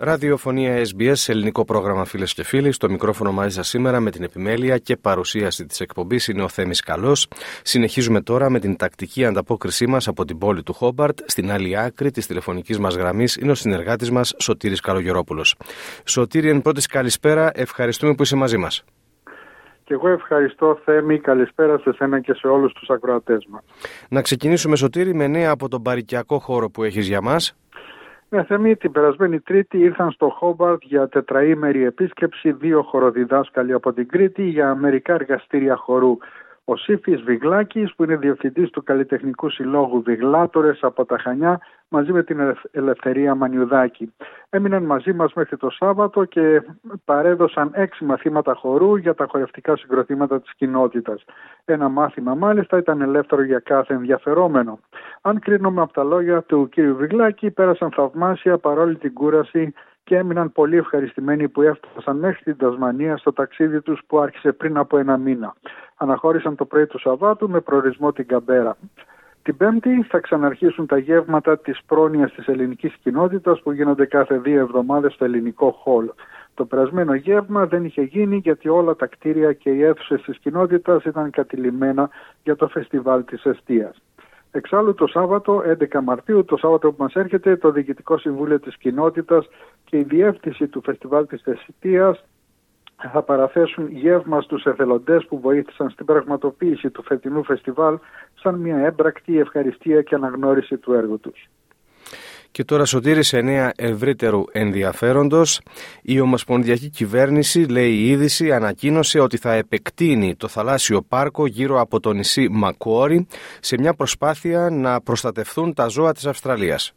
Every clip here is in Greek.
Ραδιοφωνία SBS, ελληνικό πρόγραμμα φίλες και φίλοι. Στο μικρόφωνο μαζί σα σήμερα με την επιμέλεια και παρουσίαση της εκπομπής είναι ο Θέμης Καλός. Συνεχίζουμε τώρα με την τακτική ανταπόκρισή μας από την πόλη του Χόμπαρτ. Στην άλλη άκρη της τηλεφωνικής μας γραμμής είναι ο συνεργάτης μας Σωτήρης Καλογερόπουλος. Σωτήρη, εν πρώτης καλησπέρα, ευχαριστούμε που είσαι μαζί μας. Και εγώ ευχαριστώ Θέμη, καλησπέρα σε σένα και σε όλους τους ακροατές μας. Να ξεκινήσουμε Σωτήρη με νέα από τον παρικιακό χώρο που έχεις για μας. Ναι, Θεμή, την περασμένη Τρίτη ήρθαν στο Χόμπαρτ για τετραήμερη επίσκεψη δύο χοροδιδάσκαλοι από την Κρήτη για μερικά εργαστήρια χορού. Ο Σύφης Βιγλάκης που είναι διευθυντής του Καλλιτεχνικού Συλλόγου Βιγλάτορες από τα Χανιά μαζί με την Ελευθερία Μανιουδάκη. Έμειναν μαζί μας μέχρι το Σάββατο και παρέδωσαν έξι μαθήματα χορού για τα χορευτικά συγκροτήματα της κοινότητας. Ένα μάθημα μάλιστα ήταν ελεύθερο για κάθε ενδιαφερόμενο. Αν κρίνουμε από τα λόγια του κ. Βιγλάκη πέρασαν θαυμάσια παρόλη την κούραση και έμειναν πολύ ευχαριστημένοι που έφτασαν μέχρι την Τασμανία στο ταξίδι τους που άρχισε πριν από ένα μήνα. Αναχώρησαν το πρωί του Σαββάτου με προορισμό την Καμπέρα. Την Πέμπτη θα ξαναρχίσουν τα γεύματα της πρόνοιας της ελληνικής κοινότητας που γίνονται κάθε δύο εβδομάδες στο ελληνικό χόλ. Το περασμένο γεύμα δεν είχε γίνει γιατί όλα τα κτίρια και οι αίθουσες της κοινότητας ήταν κατηλημένα για το φεστιβάλ της Εστίας. Εξάλλου το Σάββατο 11 Μαρτίου, το Σάββατο που μας έρχεται, το Διοικητικό Συμβούλιο της Κοινότητας και η Διεύθυνση του Φεστιβάλ της Θεσσιτίας θα παραθέσουν γεύμα στους εθελοντές που βοήθησαν στην πραγματοποίηση του φετινού φεστιβάλ σαν μια έμπρακτη ευχαριστία και αναγνώριση του έργου τους. Και τώρα Σωτήρης σε νέα ευρύτερου ενδιαφέροντος. Η Ομοσπονδιακή Κυβέρνηση, λέει η είδηση, ανακοίνωσε ότι θα επεκτείνει το θαλάσσιο πάρκο γύρω από το νησί Μακουόρι σε μια προσπάθεια να προστατευθούν τα ζώα της Αυστραλίας.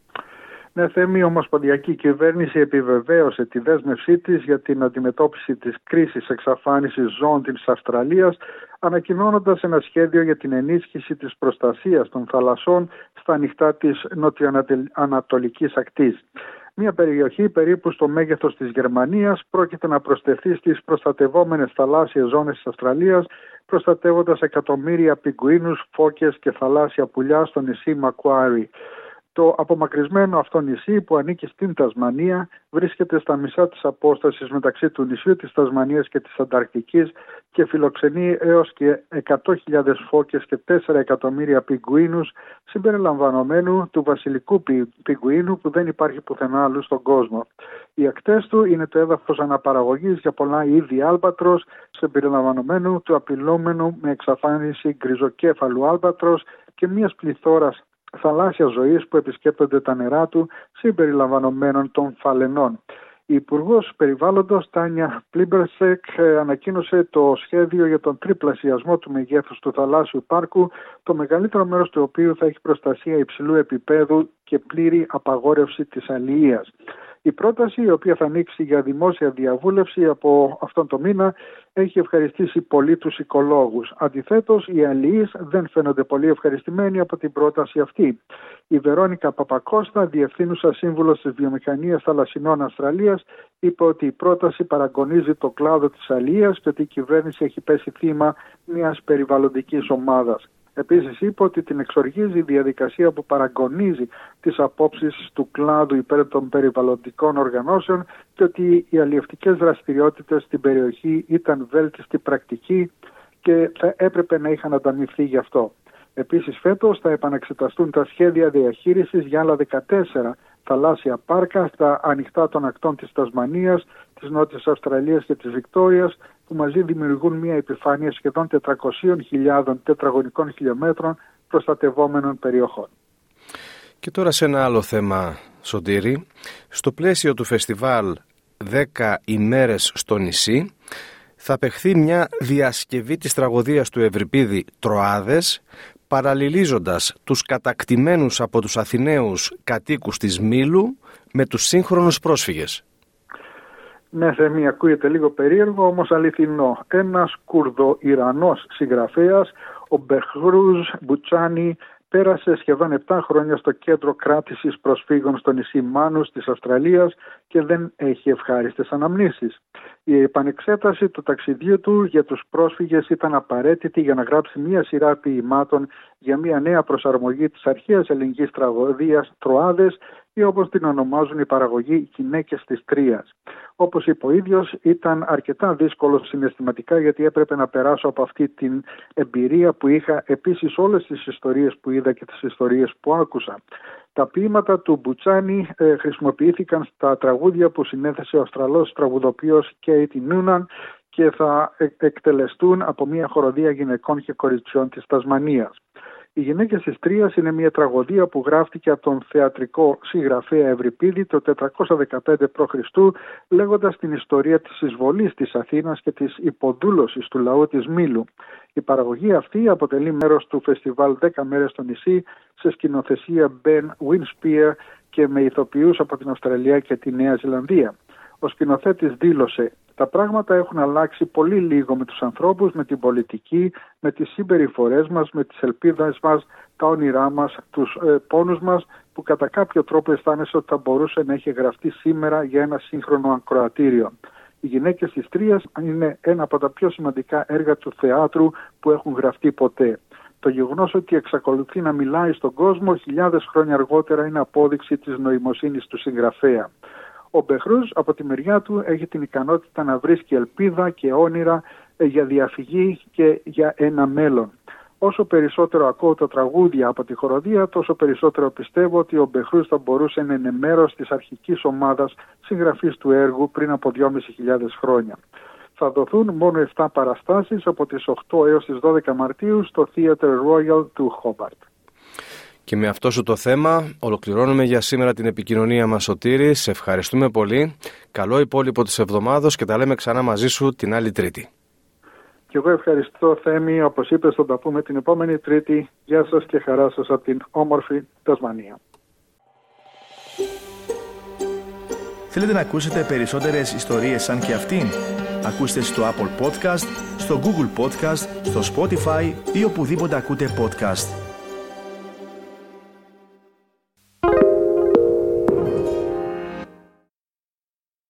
Ναι, Θέμη, η Ομοσπονδιακή Κυβέρνηση επιβεβαίωσε τη δέσμευσή της για την αντιμετώπιση της κρίσης εξαφάνισης ζώων της Αυστραλίας, ανακοινώνοντας ένα σχέδιο για την ενίσχυση της προστασίας των θαλασσών στα ανοιχτά της νοτιοανατολικής ακτής. Μια περιοχή περίπου στο μέγεθος της Γερμανίας πρόκειται να προσθεθεί στις προστατευόμενες θαλάσσιες ζώνες της Αυστραλίας, προστατεύοντας εκατομμύρια πιγκουίνους, φώκες και θαλάσσια πουλιά στο νησί Μακουάρι. Το απομακρυσμένο αυτό νησί που ανήκει στην Τασμανία βρίσκεται στα μισά της απόστασης μεταξύ του νησιού της Τασμανίας και της Ανταρκτικής και φιλοξενεί έως και 100.000 φώκες και 4 εκατομμύρια πιγκουίνους συμπεριλαμβανομένου του βασιλικού πιγκουίνου που δεν υπάρχει πουθενά άλλου στον κόσμο. Οι ακτές του είναι το έδαφος αναπαραγωγής για πολλά είδη άλμπατρος συμπεριλαμβανομένου του απειλόμενου με εξαφάνιση γκριζοκέφαλου άλμπατρος και μιας πληθώρας θαλάσσια ζωής που επισκέπτονται τα νερά του συμπεριλαμβανομένων των φαλενών. Η Υπουργός Περιβάλλοντος Τάνια Πλίμπερσεκ ανακοίνωσε το σχέδιο για τον τριπλασιασμό του μεγέθους του θαλάσσιου πάρκου, το μεγαλύτερο μέρος του οποίου θα έχει προστασία υψηλού επίπεδου και πλήρη απαγόρευση της αλληλείας. Η πρόταση, η οποία θα ανοίξει για δημόσια διαβούλευση από αυτόν τον μήνα, έχει ευχαριστήσει πολύ τους οικολόγους. Αντιθέτως, οι αλληλείς δεν φαίνονται πολύ ευχαριστημένοι από την πρόταση αυτή. Η Βερόνικα Παπακώστα, διευθύνουσα σύμβουλος της βιομηχανίας θαλασσινών Αυστραλίας, είπε ότι η πρόταση παραγωνίζει το κλάδο της αλληλείας και ότι η κυβέρνηση έχει πέσει θύμα μιας περιβαλλοντικής ομάδας. Επίσης είπε ότι την εξοργίζει η διαδικασία που παραγωνίζει τις απόψεις του κλάδου υπέρ των περιβαλλοντικών οργανώσεων και ότι οι αλλιευτικές δραστηριότητες στην περιοχή ήταν βέλτιστη πρακτική και θα έπρεπε να είχαν ανταμυφθεί γι' αυτό. Επίσης φέτος θα επαναξεταστούν τα σχέδια διαχείρισης για άλλα 14 θαλάσσια πάρκα στα ανοιχτά των ακτών της Τασμανίας, της Νότιας Αυστραλίας και της Βικτόριας που μαζί δημιουργούν μια επιφάνεια σχεδόν 400.000 τετραγωνικών χιλιόμετρων προστατευόμενων περιοχών. Και τώρα σε ένα άλλο θέμα, Σωτήρη. Στο πλαίσιο του φεστιβάλ 10 ημέρες στο νησί θα παιχθεί μια διασκευή της τραγωδίας του Ευρυπίδη «Τροάδες» παραλληλίζοντας τους κατακτημένους από τους Αθηναίους κατοίκους της Μήλου με τους σύγχρονους πρόσφυγες. Ναι, Θέμη, ακούγεται λίγο περίεργο, όμως αληθινό. Ένας Κουρδο-Ιρανός συγγραφέας, ο Μπεχρούζ Μπουτσάνι, Πέρασε σχεδόν 7 χρόνια στο κέντρο κράτησης προσφύγων στο νησί Μάνους της Αυστραλίας και δεν έχει ευχάριστες αναμνήσεις. Η επανεξέταση του ταξιδιού του για τους πρόσφυγες ήταν απαραίτητη για να γράψει μία σειρά ποιημάτων για μία νέα προσαρμογή της αρχαίας ελληνικής τραγωδίας «Τροάδες» ή όπως την ονομάζουν η παραγωγή «Γυναίκες της Τρίας». Όπως είπε ο ίδιος, ήταν αρκετά δύσκολο συναισθηματικά γιατί έπρεπε να περάσω από αυτή την εμπειρία που είχα επίσης όλες τις ιστορίες που είδα και τις ιστορίες που άκουσα. Τα ποίηματα του Μπουτσάνη ε, χρησιμοποιήθηκαν στα τραγούδια που συνέθεσε ο Αυστραλός τραγουδοποιός Κέιτι Νούναν και θα ε, εκτελεστούν από μια χοροδία γυναικών και κοριτσιών της Τασμανίας. Οι γυναίκες της Τρίας είναι μια τραγωδία που γράφτηκε από τον θεατρικό συγγραφέα Ευρυπίδη το 415 π.Χ. λέγοντας την ιστορία της εισβολής της Αθήνας και της υποδούλωσης του λαού της Μήλου. Η παραγωγή αυτή αποτελεί μέρος του φεστιβάλ 10 μέρες στο νησί σε σκηνοθεσία Ben Winspear και με ηθοποιούς από την Αυστραλία και τη Νέα Ζηλανδία. Ο σκηνοθέτης δήλωσε τα πράγματα έχουν αλλάξει πολύ λίγο με τους ανθρώπους, με την πολιτική, με τις συμπεριφορές μας, με τις ελπίδες μας, τα όνειρά μας, τους ε, πόνους μας που κατά κάποιο τρόπο αισθάνεσαι ότι θα μπορούσε να έχει γραφτεί σήμερα για ένα σύγχρονο ακροατήριο. Οι γυναίκες της Τρίας είναι ένα από τα πιο σημαντικά έργα του θεάτρου που έχουν γραφτεί ποτέ. Το γεγονός ότι εξακολουθεί να μιλάει στον κόσμο χιλιάδες χρόνια αργότερα είναι απόδειξη της νοημοσύνης του συγγραφέα. Ο Μπεχρούς από τη μεριά του έχει την ικανότητα να βρίσκει ελπίδα και όνειρα ε, για διαφυγή και για ένα μέλλον. Όσο περισσότερο ακούω τα τραγούδια από τη χοροδία, τόσο περισσότερο πιστεύω ότι ο Μπεχρούς θα μπορούσε να είναι μέρος της αρχικής ομάδας συγγραφής του έργου πριν από 2.500 χρόνια. Θα δοθούν μόνο 7 παραστάσεις από τις 8 έως τις 12 Μαρτίου στο Theatre Royal του Χόμπαρτ. Και με αυτό σου το θέμα ολοκληρώνουμε για σήμερα την επικοινωνία μας Σωτήρη. Σε ευχαριστούμε πολύ. Καλό υπόλοιπο της εβδομάδος και τα λέμε ξανά μαζί σου την άλλη Τρίτη. Και εγώ ευχαριστώ Θέμη, όπως είπες θα τα πούμε την επόμενη Τρίτη. Γεια σας και χαρά σας από την όμορφη Τασμανία. Θέλετε να ακούσετε περισσότερες ιστορίες σαν και αυτήν; Ακούστε στο Apple Podcast, στο Google Podcast, στο Spotify ή οπουδήποτε ακούτε podcast.